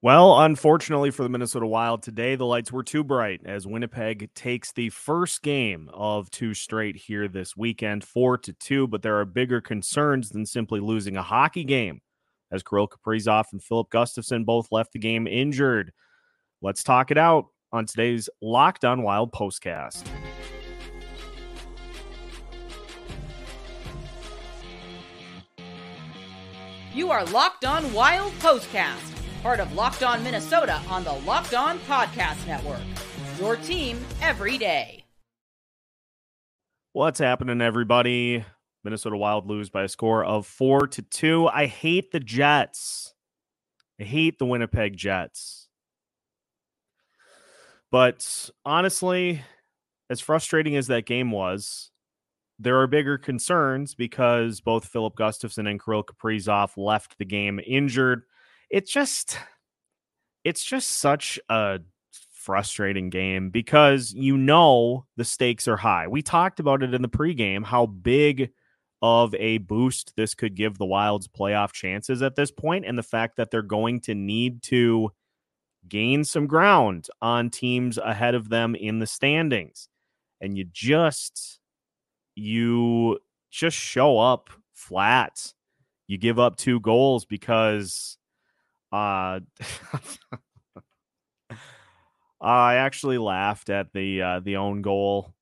Well, unfortunately for the Minnesota Wild today, the lights were too bright as Winnipeg takes the first game of two straight here this weekend, four to two. But there are bigger concerns than simply losing a hockey game, as Kirill Kaprizov and Filip Gustavsson both left the game injured. Let's talk it out on today's Locked On Wild postcast. You are Locked On Wild postcast part of Locked On Minnesota on the Locked On Podcast Network. Your team every day. What's happening, everybody? Minnesota Wild lose by a score of four to two. I hate the Jets. I hate the Winnipeg Jets. But honestly, as frustrating as that game was, there are bigger concerns because both Filip Gustavsson and Kirill Kaprizov left the game injured it's just it's just such a frustrating game because you know the stakes are high. We talked about it in the pregame how big of a boost this could give the Wild's playoff chances at this point and the fact that they're going to need to gain some ground on teams ahead of them in the standings. And you just you just show up flat. You give up two goals because uh, I actually laughed at the uh, the own goal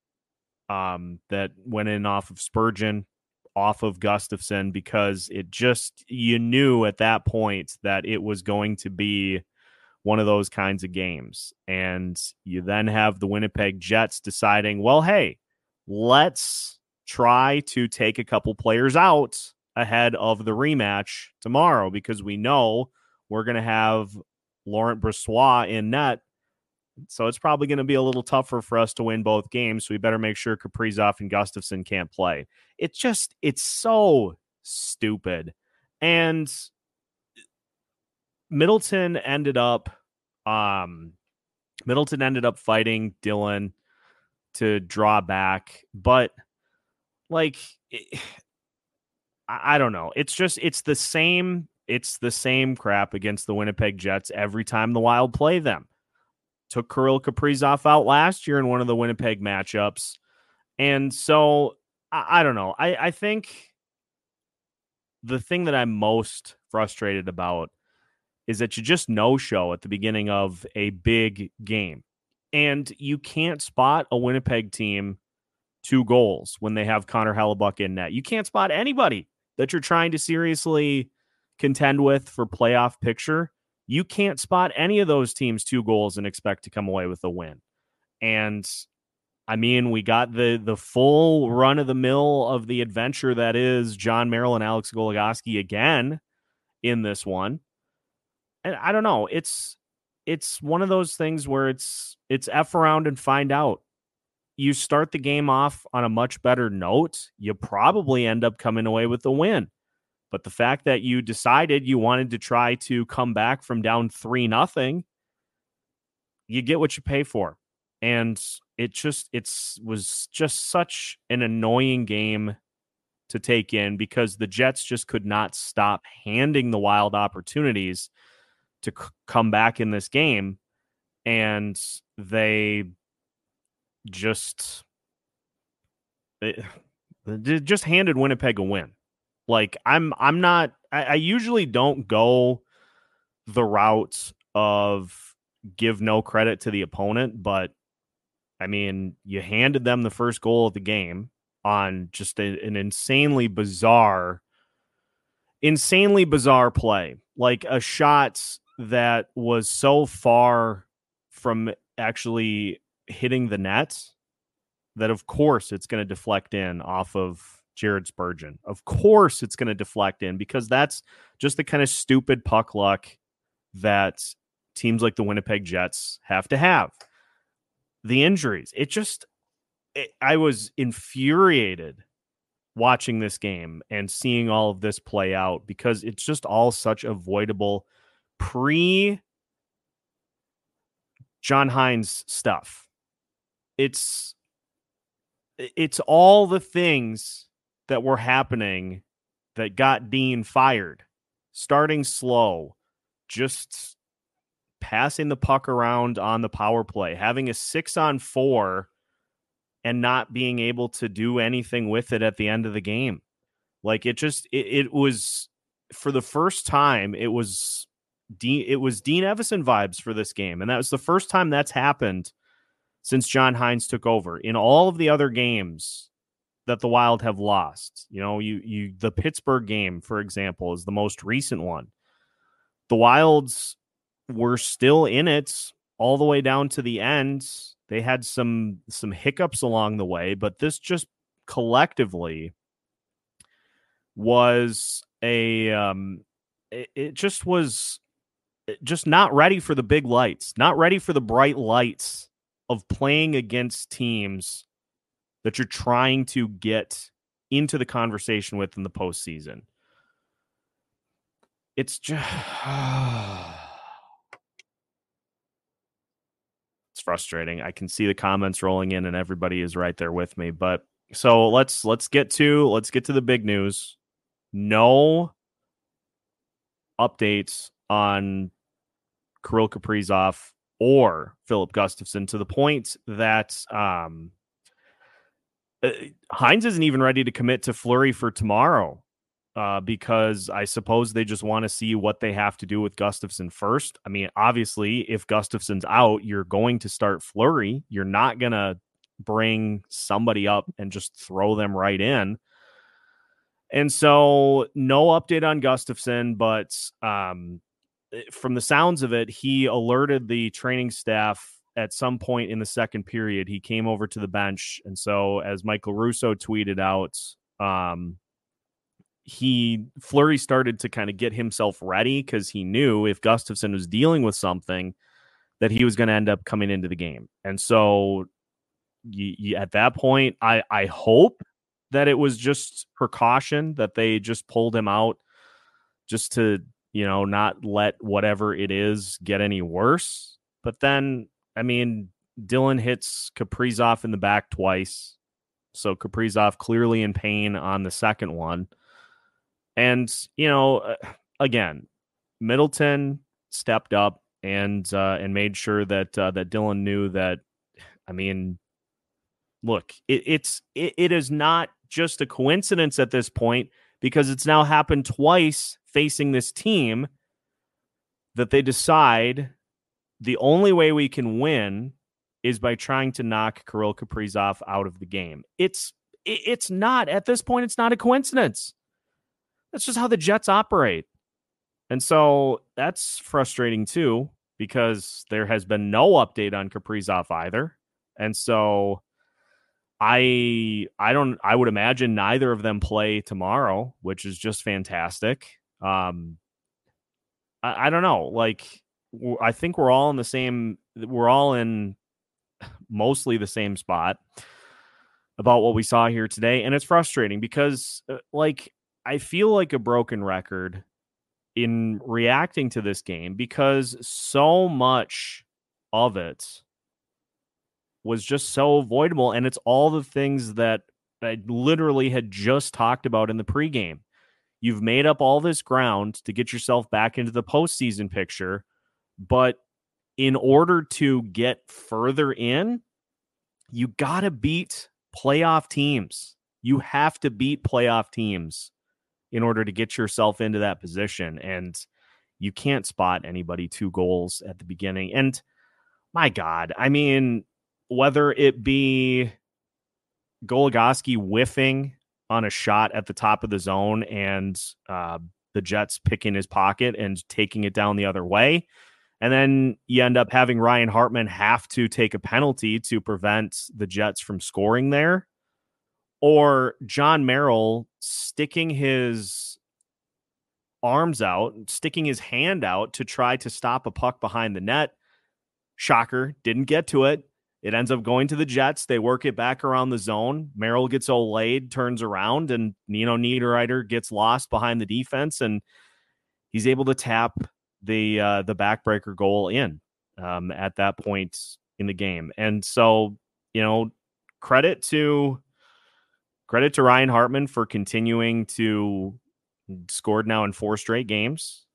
um, that went in off of Spurgeon, off of Gustavsson, because it just you knew at that point that it was going to be one of those kinds of games, and you then have the Winnipeg Jets deciding, well, hey, let's try to take a couple players out ahead of the rematch tomorrow because we know we're going to have Laurent Brossoit in net. So it's probably going to be a little tougher for us to win both games. So we better make sure Kaprizov and Gustavsson can't play. It's just, it's so stupid. And Middleton ended up, um, Middleton ended up fighting Dylan to draw back, but like, it, I don't know. It's just, it's the same it's the same crap against the Winnipeg Jets every time the Wild play them. Took Kirill Kaprizov out last year in one of the Winnipeg matchups. And so I, I don't know. I, I think the thing that I'm most frustrated about is that you just no show at the beginning of a big game. And you can't spot a Winnipeg team two goals when they have Connor Hellebuyck in net. You can't spot anybody that you're trying to seriously contend with for playoff picture, you can't spot any of those teams two goals and expect to come away with a win. And I mean, we got the the full run of the mill of the adventure that is Jon Merrill and Alex Goligoski again in this one. And I don't know, it's it's one of those things where it's it's F around and find out. You start the game off on a much better note, you probably end up coming away with the win. But the fact that you decided you wanted to try to come back from down three nothing, you get what you pay for. And it just it's was just such an annoying game to take in because the Jets just could not stop handing the wild opportunities to c- come back in this game and they just it, it just handed Winnipeg a win. Like I'm I'm not I, I usually don't go the route of give no credit to the opponent, but I mean, you handed them the first goal of the game on just a, an insanely bizarre, insanely bizarre play. Like a shot that was so far from actually hitting the net that, of course, it's going to deflect in off of Jared Spurgeon. Of course, it's going to deflect in because that's just the kind of stupid puck luck that teams like the Winnipeg Jets have to have. The injuries, it just, it, I was infuriated watching this game and seeing all of this play out because it's just all such avoidable pre John Hynes stuff. It's it's all the things that were happening that got Dean fired. Starting slow, just passing the puck around on the power play, having a six on four, and not being able to do anything with it at the end of the game. Like it just it, it was for the first time. It was Dean. It was Dean Evason vibes for this game, and that was the first time that's happened since John Hynes took over. In all of the other games that the Wild have lost, you know, you you the Pittsburgh game, for example, is the most recent one. The Wilds were still in it all the way down to the end. They had some some hiccups along the way, but this just collectively was a um it, it just was eh, just not ready for the big lights, not ready for the bright lights of playing against teams that you're trying to get into the conversation with in the postseason. It's just it's frustrating. I can see the comments rolling in and everybody is right there with me. But so let's let's get to let's get to the big news. No updates on Kirill Kaprizov or Filip Gustavsson to the point that um, uh, Hynes isn't even ready to commit to Fleury for tomorrow uh, because I suppose they just want to see what they have to do with Gustavsson first. I mean, obviously, if Gustavsson's out, you're going to start Fleury. You're not going to bring somebody up and just throw them right in. And so, no update on Gustavsson, but um, eh, from the sounds of it, he alerted the training staff at some point in the second period. He came over to the bench. And so, as Michael Russo tweeted out, um, he Fleury started to kind of get himself ready because he knew if Gustavsson was dealing with something that he was going to end up coming into the game. And so at that point, I, I hope that it was just precaution that they just pulled him out just to, you know, not let whatever it is get any worse. But then, I mean, Dylan hits Kaprizov in the back twice. So Kaprizov clearly in pain on the second one. And, you know, uh, again, Middleton stepped up and uh, and made sure that uh, that Dylan knew that. I mean, look, it, it's it, it is not just a coincidence at this point because it's now happened twice facing this team that they decide the only way we can win is by trying to knock Kirill Kaprizov out of the game. It's it's not at this point. It's not a coincidence. That's just how the Jets operate. And so that's frustrating too, because there has been no update on Kaprizov either. And so I I don't I would imagine neither of them play tomorrow, which is just fantastic. Um I, I don't know. Like I think we're all in the same we're all in mostly the same spot about what we saw here today and it's frustrating because uh, like I feel like a broken record in reacting to this game because so much of it was just so avoidable. And it's all the things that I literally had just talked about in the pregame. You've made up all this ground to get yourself back into the postseason picture. But in order to get further in, you got to beat playoff teams. You have to beat playoff teams in order to get yourself into that position. And you can't spot anybody two goals at the beginning. And my God, I mean, whether it be Goligoski whiffing on a shot at the top of the zone and uh, the Jets picking his pocket and taking it down the other way. And then you end up having Ryan Hartman have to take a penalty to prevent the Jets from scoring there or Jon Merrill sticking his arms out, sticking his hand out to try to stop a puck behind the net. Shocker, didn't get to it. It ends up going to the Jets. They work it back around the zone. Merrill gets laid, turns around, and Nino Niederreiter gets lost behind the defense, and he's able to tap the uh, the backbreaker goal in um, at that point in the game. And so, you know, credit to credit to Ryan Hartman for continuing to scored now in four straight games.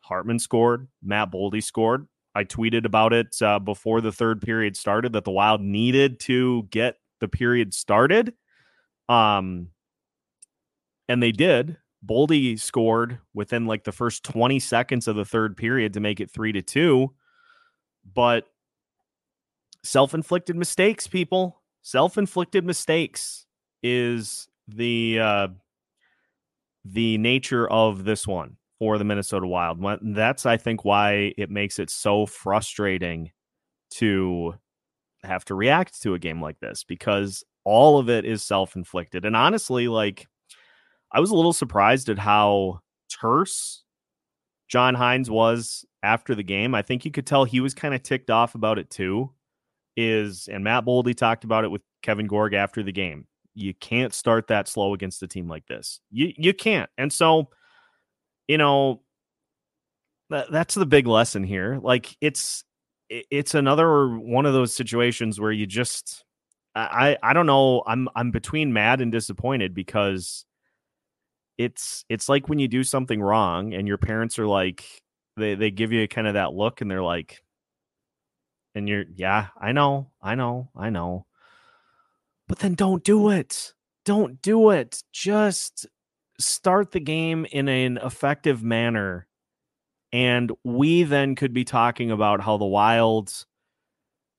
Hartman scored, Matt Boldy scored. I tweeted about it uh, before the third period started that the Wild needed to get the period started. Um, and they did. Boldy scored within like the first 20 seconds of the third period to make it three to two. But self inflicted mistakes, people. Self inflicted mistakes is the uh, the nature of this one for the Minnesota Wild. That's I think why it makes it so frustrating to have to react to a game like this because all of it is self-inflicted. And honestly, like I was a little surprised at how terse John Hynes was after the game. I think you could tell he was kind of ticked off about it too. Is and Matt Boldy talked about it with Kevin Gorg after the game. You can't start that slow against a team like this. You you can't. And so, you know, that, that's the big lesson here. Like it's it's another one of those situations where you just I I don't know. I'm I'm between mad and disappointed because it's it's like when you do something wrong and your parents are like they they give you kind of that look and they're like and you're yeah, I know. I know. I know but then don't do it. Don't do it. Just start the game in an effective manner. And we then could be talking about how the Wilds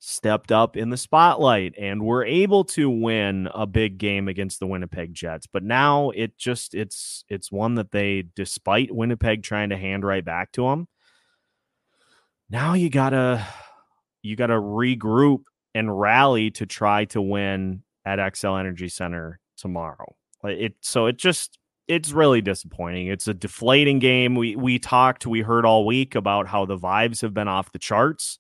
stepped up in the spotlight and were able to win a big game against the Winnipeg Jets. But now it just it's it's one that they despite Winnipeg trying to hand right back to them. Now you got to you got to regroup and rally to try to win at Xcel Energy Center tomorrow. It so it just it's really disappointing. It's a deflating game. We we talked, we heard all week about how the vibes have been off the charts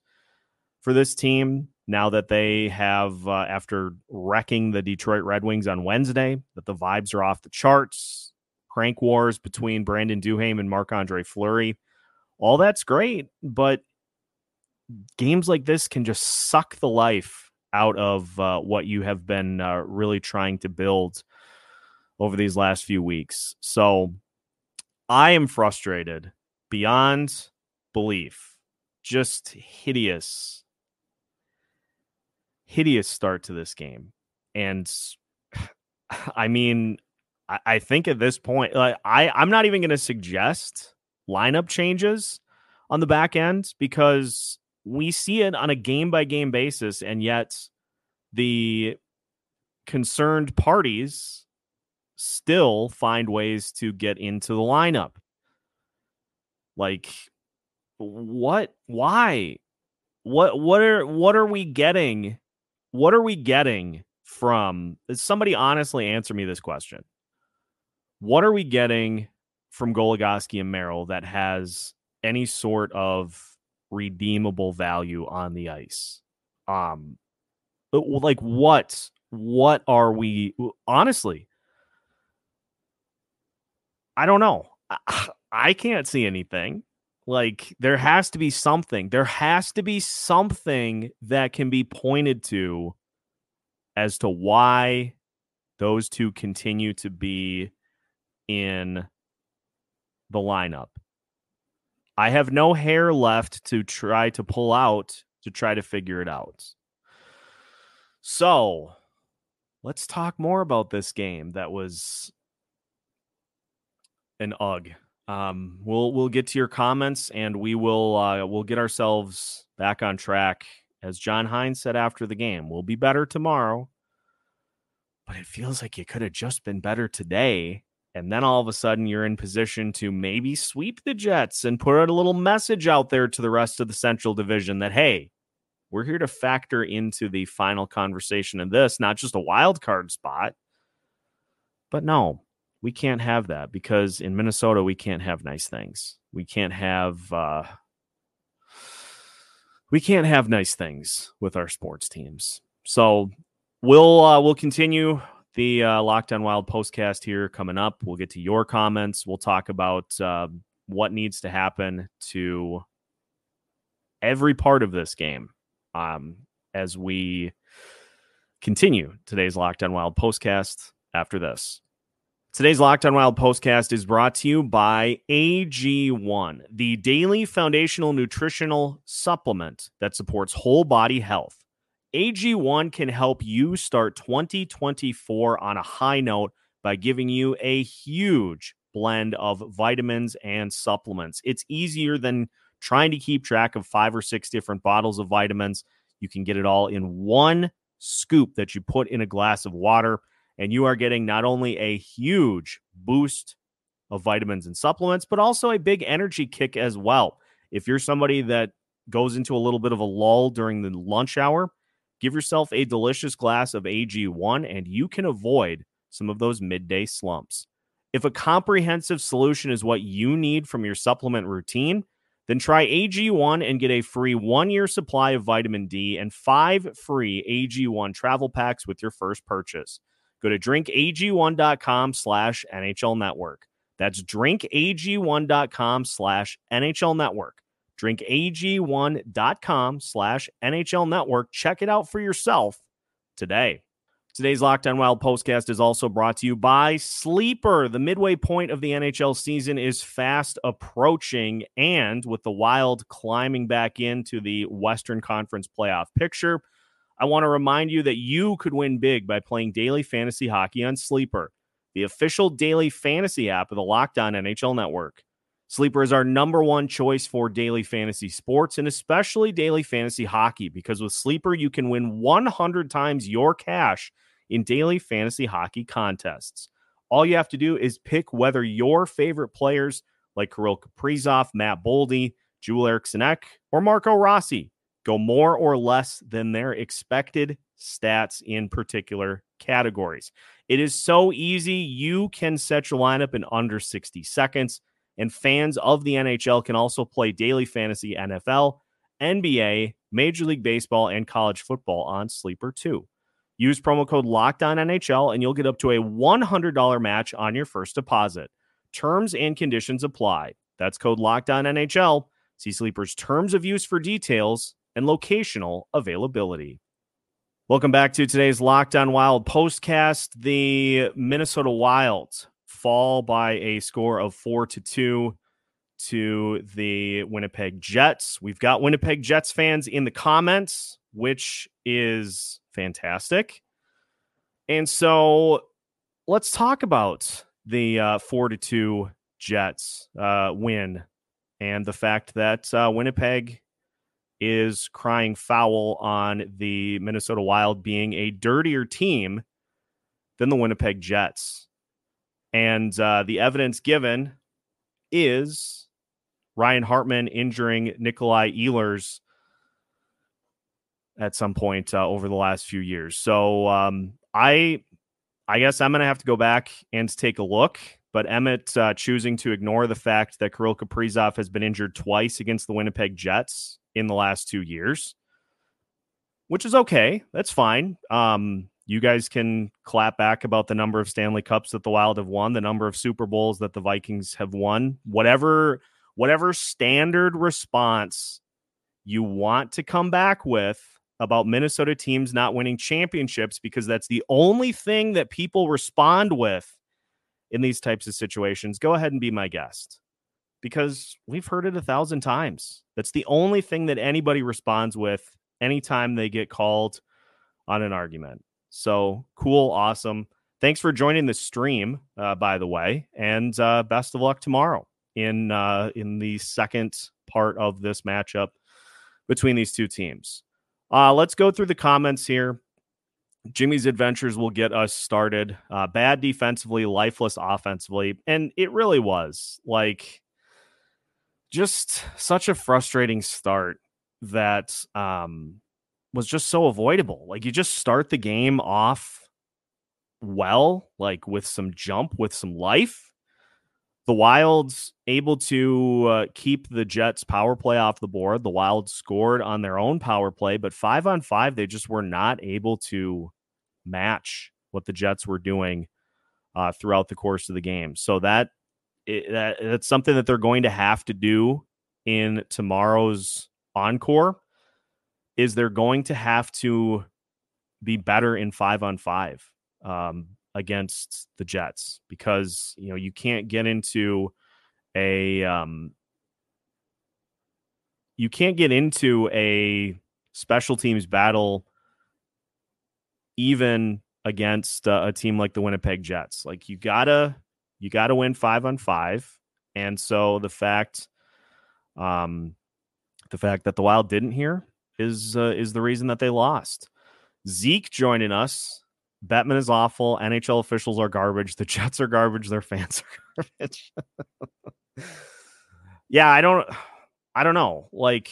for this team now that they have uh, after wrecking the Detroit Red Wings on Wednesday that the vibes are off the charts. Crank wars between Brandon Duhaime and Marc Andre Fleury. All that's great, but games like this can just suck the life out of uh, what you have been uh, really trying to build over these last few weeks. So I am frustrated beyond belief. Just hideous, hideous start to this game. And I mean, I, I think at this point, like, I, I'm not even going to suggest lineup changes on the back end because we see it on a game by game basis, and yet the concerned parties still find ways to get into the lineup. Like, what? Why? What? What are? What are we getting? What are we getting from? Somebody honestly answer me this question. What are we getting from Goligoski and Merrill that has any sort of redeemable value on the ice. Um, like what? What are we? Honestly, I don't know. I, I can't see anything. Like there has to be something. There has to be something that can be pointed to as to why those two continue to be in the lineup. I have no hair left to try to pull out to try to figure it out. So let's talk more about this game that was an UG. Um, we'll we'll get to your comments and we will uh, we'll get ourselves back on track. As John Hynes said after the game, we'll be better tomorrow. But it feels like you could have just been better today and then all of a sudden you're in position to maybe sweep the Jets and put a little message out there to the rest of the Central Division that, hey, we're here to factor into the final conversation in this, not just a wild card spot. But no, we can't have that because in Minnesota, we can't have nice things. We can't have, uh, we can't have nice things with our sports teams. So we'll, uh, we'll continue the uh, Locked On Wild postcast here coming up. We'll get to your comments. We'll talk about uh, what needs to happen to every part of this game um, as we continue today's Locked On Wild postcast after this. Today's Locked On Wild postcast is brought to you by AG1, the daily foundational nutritional supplement that supports whole body health. AG1 can help you start 2024 on a high note by giving you a huge blend of vitamins and supplements. It's easier than trying to keep track of five or six different bottles of vitamins. You can get it all in one scoop that you put in a glass of water and you are getting not only a huge boost of vitamins and supplements, but also a big energy kick as well. If you're somebody that goes into a little bit of a lull during the lunch hour, give yourself a delicious glass of AG1 and you can avoid some of those midday slumps. If a comprehensive solution is what you need from your supplement routine, then try AG1 and get a free one year supply of vitamin D and five free AG1 travel packs with your first purchase. Go to drinkag1.com slash NHL Network. That's drinkag1.com slash NHL Network. Drinkag1.com slash NHL Network. Check it out for yourself today. Today's Locked On Wild postcast is also brought to you by Sleeper. The midway point of the NHL season is fast approaching, and with the Wild climbing back into the Western Conference playoff picture, I want to remind you that you could win big by playing daily fantasy hockey on Sleeper, the official daily fantasy app of the Locked On NHL Network. Sleeper is our number one choice for daily fantasy sports and especially daily fantasy hockey because with Sleeper, you can win 100 times your cash in daily fantasy hockey contests. All you have to do is pick whether your favorite players like Kirill Kaprizov, Matt Boldy, Joel Eriksson Ek, or Marco Rossi go more or less than their expected stats in particular categories. It is so easy. You can set your lineup in under 60 seconds, and fans of the NHL can also play daily fantasy NFL, NBA, Major League Baseball, and college football on Sleeper too. Use promo code NHL and you'll get up to a $100 match on your first deposit. Terms and conditions apply. That's code NHL. See Sleeper's terms of use for details and locational availability. Welcome back to today's Locked On Wild postcast. The Minnesota Wild fall by a score of four to two to the Winnipeg Jets. We've got Winnipeg Jets fans in the comments, which is fantastic. And so let's talk about the uh, four to two Jets uh, win and the fact that uh, Winnipeg is crying foul on the Minnesota Wild being a dirtier team than the Winnipeg Jets. And uh, the evidence given is Ryan Hartman injuring Nikolai Ehlers at some point uh, over the last few years. So um, I, I guess I'm going to have to go back and take a look. But Emmett uh, choosing to ignore the fact that Kirill Kaprizov has been injured twice against the Winnipeg Jets in the last two years, which is okay. That's fine. Um, you guys can clap back about the number of Stanley Cups that the Wild have won, the number of Super Bowls that the Vikings have won, whatever whatever standard response you want to come back with about Minnesota teams not winning championships because that's the only thing that people respond with in these types of situations, go ahead and be my guest because we've heard it a thousand times. That's the only thing that anybody responds with anytime they get called on an argument. So cool, awesome. Thanks for joining the stream, uh, by the way, and uh, best of luck tomorrow in uh, in the second part of this matchup between these two teams. Uh, let's go through the comments here. Jimmy's adventures will get us started. Uh, bad defensively, lifeless offensively, and it really was like just such a frustrating start that um, was just so avoidable. Like you just start the game off well, like with some jump, with some life. The Wilds able to uh, keep the Jets power play off the board. The Wilds scored on their own power play, but five on five, they just were not able to match what the Jets were doing uh, throughout the course of the game. So that it, that that's something that they're going to have to do in tomorrow's encore is they're going to have to be better in five on five. Um, against the Jets because you know you can't get into a um, you can't get into a special teams battle even against uh, a team like the Winnipeg Jets. Like you gotta you gotta win five on five, and so the fact, um, the fact that the Wild didn't here is uh, is the reason that they lost. Zeke joining us. Batman is awful. NHL officials are garbage. The Jets are garbage. Their fans are garbage. yeah, I don't I don't know. Like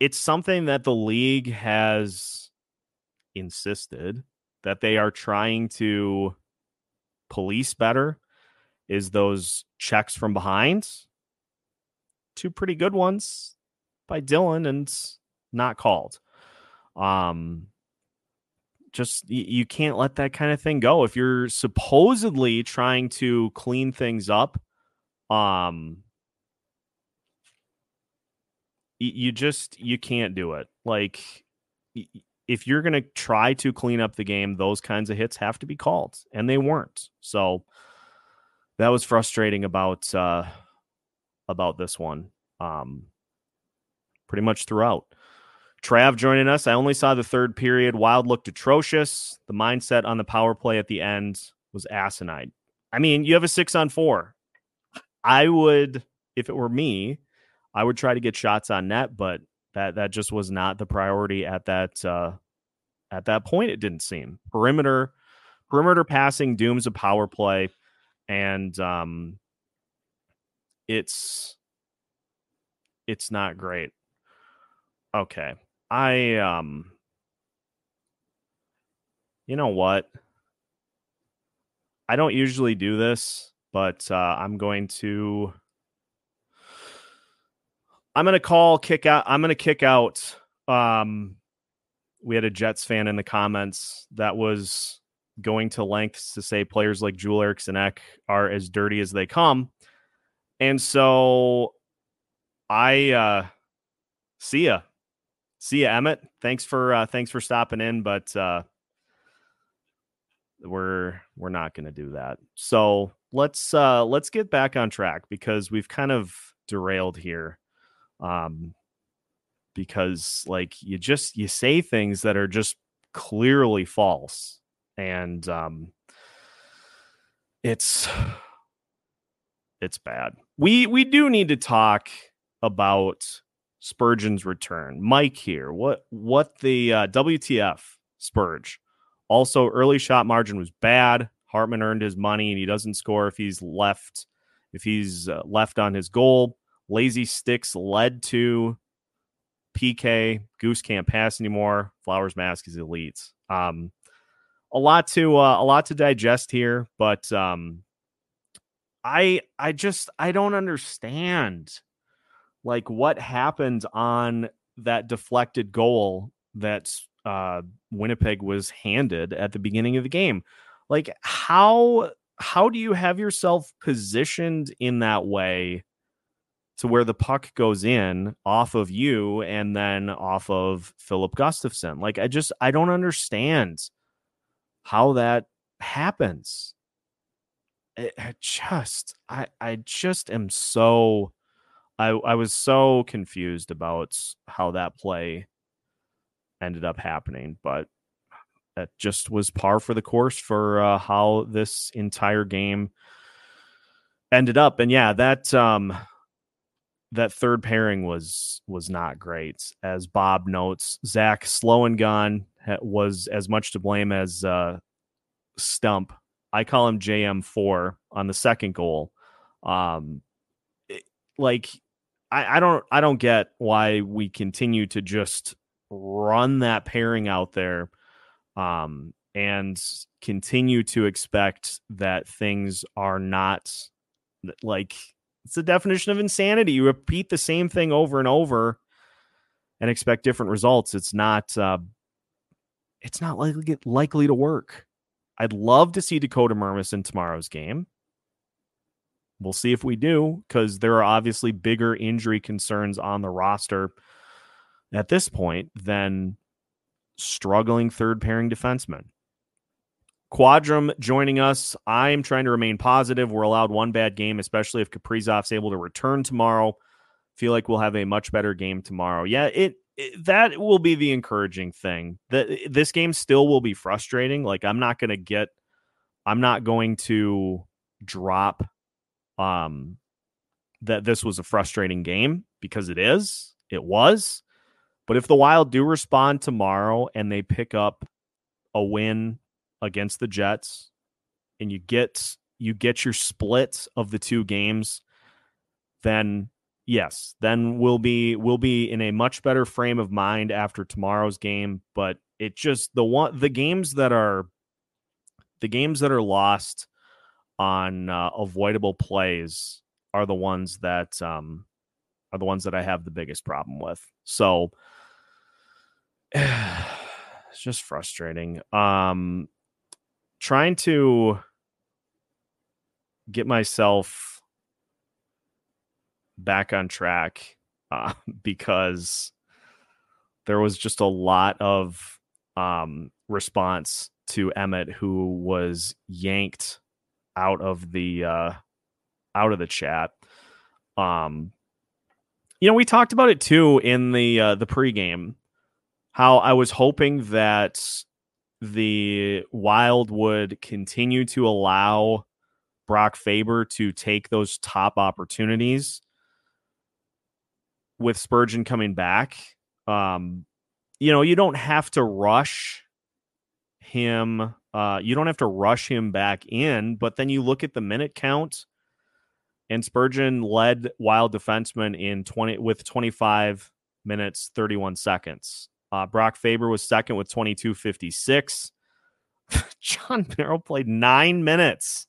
it's something that the league has insisted that they are trying to police better is those checks from behind. Two pretty good ones by Dylan and not called. Um just you, can't let that kind of thing go if you're supposedly trying to clean things up um you just you can't do it like if you're going to try to clean up the game those kinds of hits have to be called and they weren't so that was frustrating about uh about this one um pretty much throughout Trav joining us. I only saw the third period. Wild looked atrocious. The mindset on the power play at the end was asinine. I mean, you have a six on four. I would, if it were me, I would try to get shots on net, but that that just was not the priority at that uh, at that point. It didn't seem perimeter perimeter passing dooms a power play, and um, it's it's not great. Okay, I um you know what? I don't usually do this, but uh, I'm going to I'm going to call kick out I'm going to kick out um we had a Jets fan in the comments that was going to lengths to say players like Joel Eriksson Ek are as dirty as they come. And so I uh see ya see you, Emmett. Thanks for uh, thanks for stopping in, but uh, we're we're not to do that. So let's uh, let's get back on track because we've kind of derailed here. Um, because like you just you say things that are just clearly false, and um, it's it's bad. We we do need to talk about Spurgeon's return. Mike here. What what the uh, WTF Spurge? Also, early shot margin was bad. Hartman earned his money, and he doesn't score if he's left if he's uh, left on his goal. Lazy sticks led to PK. Goose can't pass anymore. Flowers mask is elite. Um, a lot to uh, a lot to digest here, but um, I I just I don't understand like what happened on that deflected goal that uh, Winnipeg was handed at the beginning of the game. Like how how do you have yourself positioned in that way to where the puck goes in off of you and then off of Filip Gustavsson? Like I just I don't understand how that happens. It, just I I just am so I I was so confused about how that play ended up happening, but that just was par for the course for uh, how this entire game ended up. And yeah, that um that third pairing was was not great. As Bob notes, Zach slow and was as much to blame as uh, Stump. I call him JM four on the second goal. Um, it, like I, I don't I don't get why we continue to just run that pairing out there um, and continue to expect that things are not like it's the definition of insanity. You repeat the same thing over and over and expect different results. It's not uh, it's not likely likely to work. I'd love to see Dakota Mermis in tomorrow's game. We'll see if we do, because there are obviously bigger injury concerns on the roster at this point than struggling third pairing defensemen. Quadrum joining us. I'm trying to remain positive. We're allowed one bad game, especially if Kaprizov's able to return tomorrow. Feel like we'll have a much better game tomorrow. Yeah, it that will be the encouraging thing. That this game still will be frustrating. Like I'm not going to get I'm not going to drop um that this was a frustrating game because it is. It was. But if the Wild do respond tomorrow and they pick up a win against the Jets and you get you get your split of the two games, then yes, then we'll be we'll be in a much better frame of mind after tomorrow's game, but it just the one the games that are the games that are lost on uh, avoidable plays are the ones that um are the ones that I have the biggest problem with. So it's just frustrating. Um trying to get myself back on track uh, because there was just a lot of um, response to Emmett, who was yanked out of the uh, out of the chat. Um, you know, we talked about it too in the uh, the pregame. How I was hoping that the Wild would continue to allow Brock Faber to take those top opportunities with Spurgeon coming back. Um, you know, you don't have to rush him. Uh, you don't have to rush him back in, but then you look at the minute count, and Spurgeon led Wild defensemen in twenty with twenty five minutes thirty one seconds. Uh, Brock Faber was second with 22.56. Jon Merrill played nine minutes.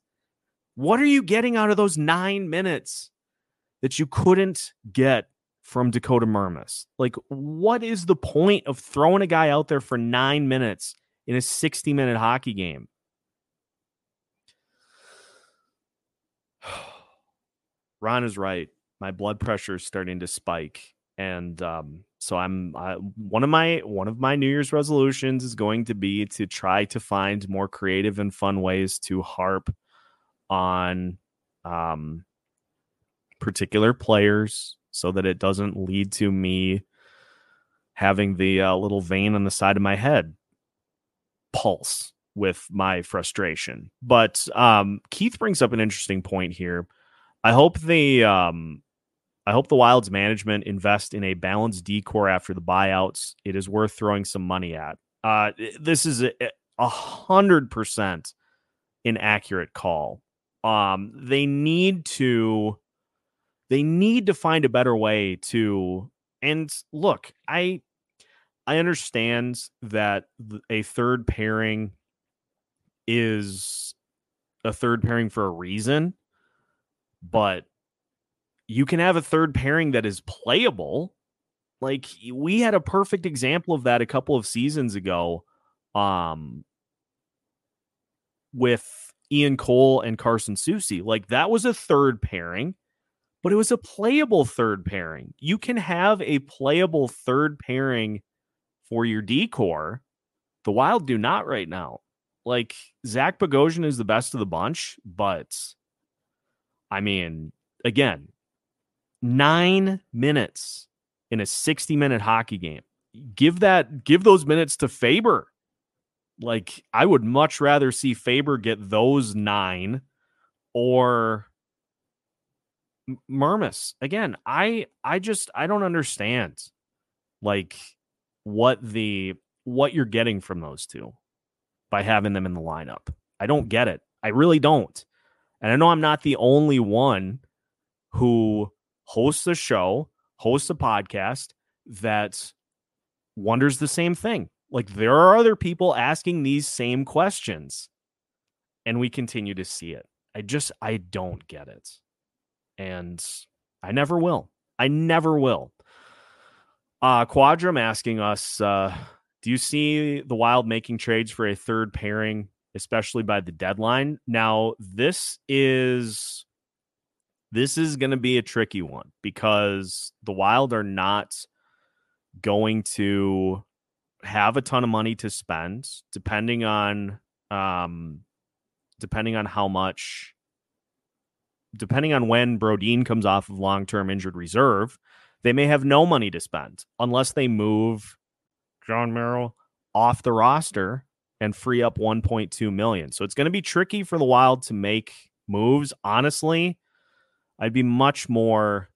What are you getting out of those nine minutes that you couldn't get from Dakota Mermis? Like, what is the point of throwing a guy out there for nine minutes in a 60 minute hockey game? Ron is right. My blood pressure is starting to spike. And um, so I'm I, one of my one of my New Year's resolutions is going to be to try to find more creative and fun ways to harp on um, particular players so that it doesn't lead to me having the uh, little vein on the side of my head pulse with my frustration. But um, Keith brings up an interesting point here. I hope the um, I hope the Wild's management invest in a balanced decor after the buyouts. It is worth throwing some money at. Uh, this is a, hundred percent an accurate call. Um, they need to, they need to find a better way to. And look, I, I understand that a third pairing is a third pairing for a reason, but you can have a third pairing that is playable. Like we had a perfect example of that a couple of seasons ago um with Ian Cole and Carson Soucy. Like that was a third pairing, but it was a playable third pairing. You can have a playable third pairing for your decor. The Wild do not right now. Like Zach Bogosian is the best of the bunch, but I mean, again, nine minutes in a 60 minute hockey game. Give that, give those minutes to Faber. Like, I would much rather see Faber get those nine or Mermis. Again, I, I just, I don't understand like what the, what you're getting from those two by having them in the lineup. I don't get it. I really don't. And I know I'm not the only one who hosts a show, hosts a podcast that wonders the same thing. Like there are other people asking these same questions, and we continue to see it. I just, I don't get it. And I never will. I never will. Uh, Quadrum asking us, uh, do you see the Wild making trades for a third pairing, especially by the deadline? Now, this is this is going to be a tricky one because the Wild are not going to have a ton of money to spend, depending on Um, depending on how much, depending on when Brodin comes off of long term injured reserve, they may have no money to spend unless they move Jon Merrill off the roster and free up 1.2 million. So it's going to be tricky for the Wild to make moves. Honestly, I'd be much more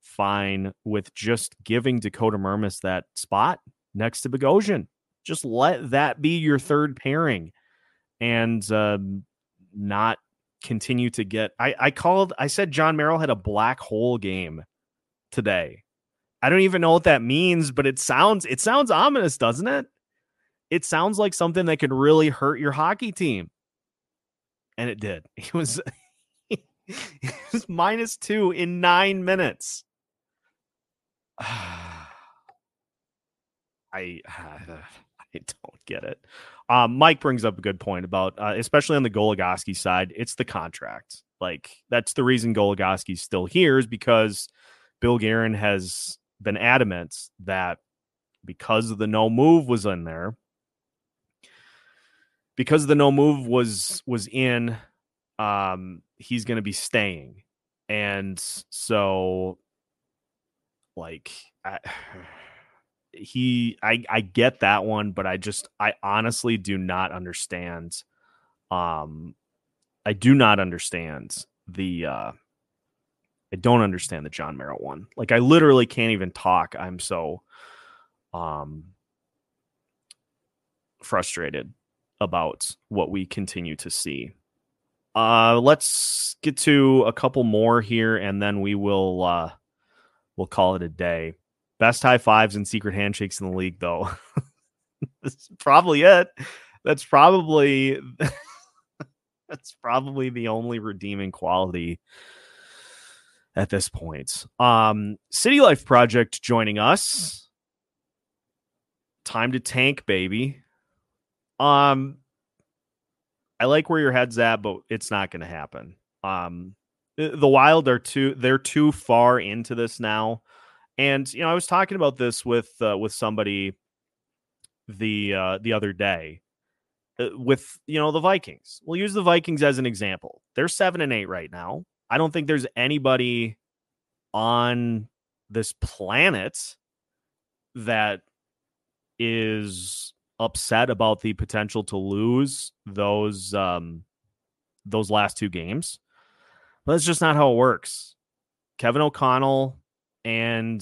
fine with just giving Dakota Mermis that spot next to Bogosian. Just let that be your third pairing and um, not continue to get. I, I called, I said Jon Merrill had a black hole game today. I don't even know what that means, but it sounds it sounds ominous, doesn't it? It sounds like something that could really hurt your hockey team. And it did. It was it was minus 2 in 9 minutes. I I uh, don't get it. Um, Mike brings up a good point about, uh, especially on the Goligoski side, it's the contract. Like that's the reason Goligoski's still here is because Bill Guerin has been adamant that because the no move was in there, because the no move was was in, um, he's going to be staying, and so like I, he, I I get that one, but I just I honestly do not understand. Um, I do not understand the uh I don't understand the Jon Merrill one. Like I literally can't even talk. I'm so um frustrated about what we continue to see. Uh let's get to a couple more here and then we will uh we'll call it a day. Best high fives and secret handshakes in the league though. That's probably it. That's probably that's probably the only redeeming quality at this point. Um, City Life Project joining us. Time to tank, baby. Um, I like where your head's at, but it's not going to happen. Um, the Wild are too they're too far into this now, and you know I was talking about this with uh, with somebody the uh, the other day uh, with you know the Vikings. We'll use the Vikings as an example. They're seven and eight right now. I don't think there's anybody on this planet that is upset about the potential to lose those um those last two games. But that's just not how it works. Kevin O'Connell and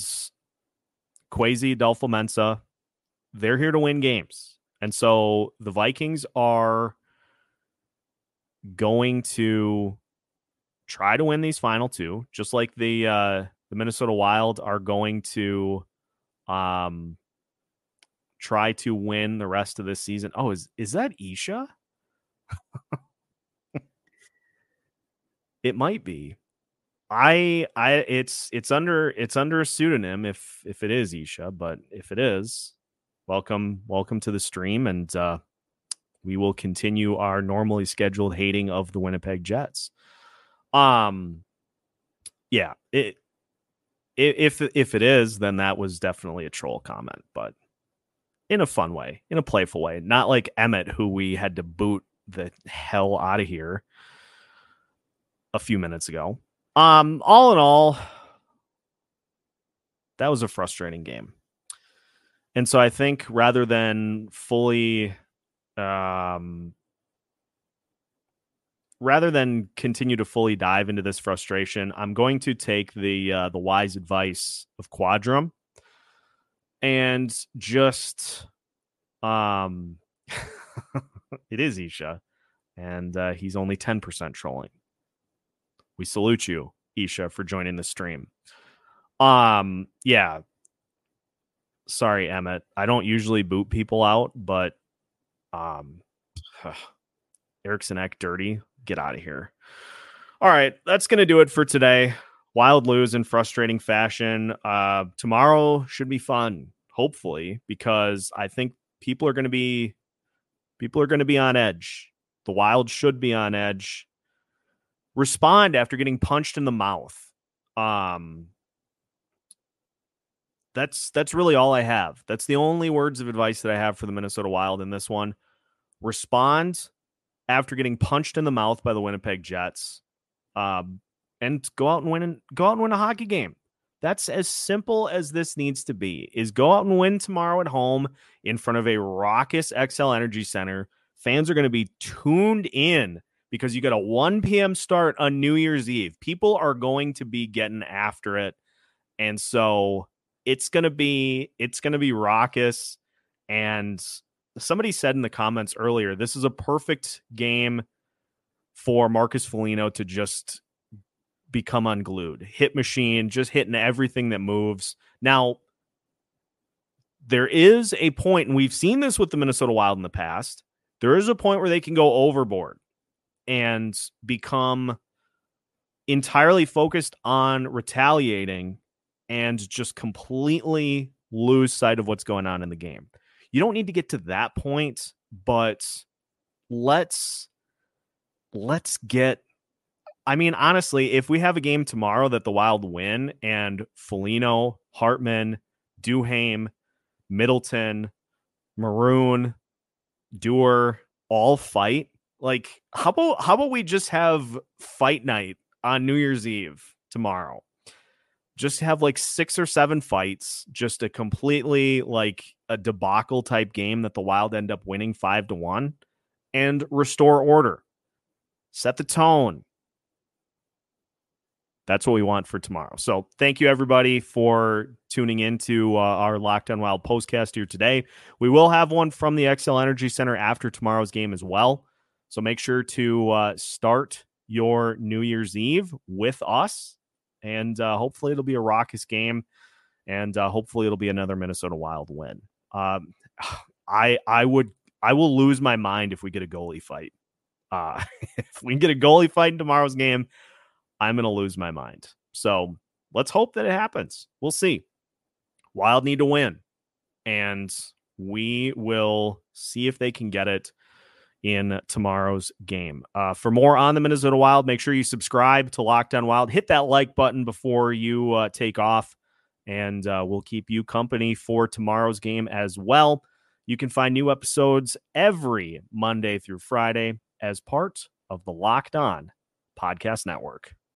Kwesi Adofo-Mensah, they're here to win games. And so the Vikings are going to try to win these final two, just like the uh, the Minnesota Wild are going to um try to win the rest of this season. Oh, is is that Isha? it might be. I I it's it's under it's under a pseudonym if if it is Isha, but if it is, welcome welcome to the stream and uh we will continue our normally scheduled hating of the Winnipeg Jets. Um, yeah, it if if it is, then that was definitely a troll comment, but in a fun way, in a playful way, not like Emmett, who we had to boot the hell out of here a few minutes ago. Um, all in all, that was a frustrating game. And so I think rather than fully um rather than continue to fully dive into this frustration, I'm going to take the uh, the wise advice of Quadrum and just um it is Isha and uh, he's only 10% trolling. We salute you, Isha, for joining the stream. Um yeah. Sorry, Emmett. I don't usually boot people out, but um Eriksson Ek dirty get out of here. All right, that's to do it for today. Wild lose in frustrating fashion. Uh, tomorrow should be fun, hopefully, because I think people are to be people are to be on edge. The Wild should be on edge. Respond after getting punched in the mouth. Um, that's that's really all I have. That's the only words of advice that I have for the Minnesota Wild in this one. Respond after getting punched in the mouth by the Winnipeg Jets, um, and go out and win and go out and win a hockey game. That's as simple as this needs to be. Is go out and win tomorrow at home in front of a raucous Xcel Energy Center. Fans are going to be tuned in because you got a 1 p.m. start on New Year's Eve. People are going to be getting after it. And so it's going to be it's going to be raucous and somebody said in the comments earlier this is a perfect game for Marcus Foligno to just become unglued. Hit machine, just hitting everything that moves. Now, there is a point, and we've seen this with the Minnesota Wild in the past. There is a point where they can go overboard and become entirely focused on retaliating and just completely lose sight of what's going on in the game. You don't need to get to that point, but let's let's get I mean, honestly, if we have a game tomorrow that the Wild win and Foligno, Hartman, Duhaime, Middleton, Maroon, Dewar all fight, like how about how about we just have fight night on New Year's Eve tomorrow? Just have like six or seven fights, just a completely like a debacle type game that the Wild end up winning five to one and restore order. Set the tone that's what we want for tomorrow. So thank you everybody for tuning into uh, our Locked On Wild postcast here today. We will have one from the Xcel Energy Center after tomorrow's game as well. So make sure to uh, start your New Year's Eve with us, and uh, hopefully it'll be a raucous game, and uh, hopefully it'll be another Minnesota Wild win. Um, I I would I will lose my mind if we get a goalie fight. Uh, if we get a goalie fight in tomorrow's game, I'm going to lose my mind. So let's hope that it happens. We'll see. Wild need to win, and we will see if they can get it in tomorrow's game. Uh, for more on the Minnesota Wild, make sure you subscribe to Locked On Wild. Hit that like button before you uh, take off, and uh, we'll keep you company for tomorrow's game as well. You can find new episodes every Monday through Friday as part of the Locked On Podcast Network.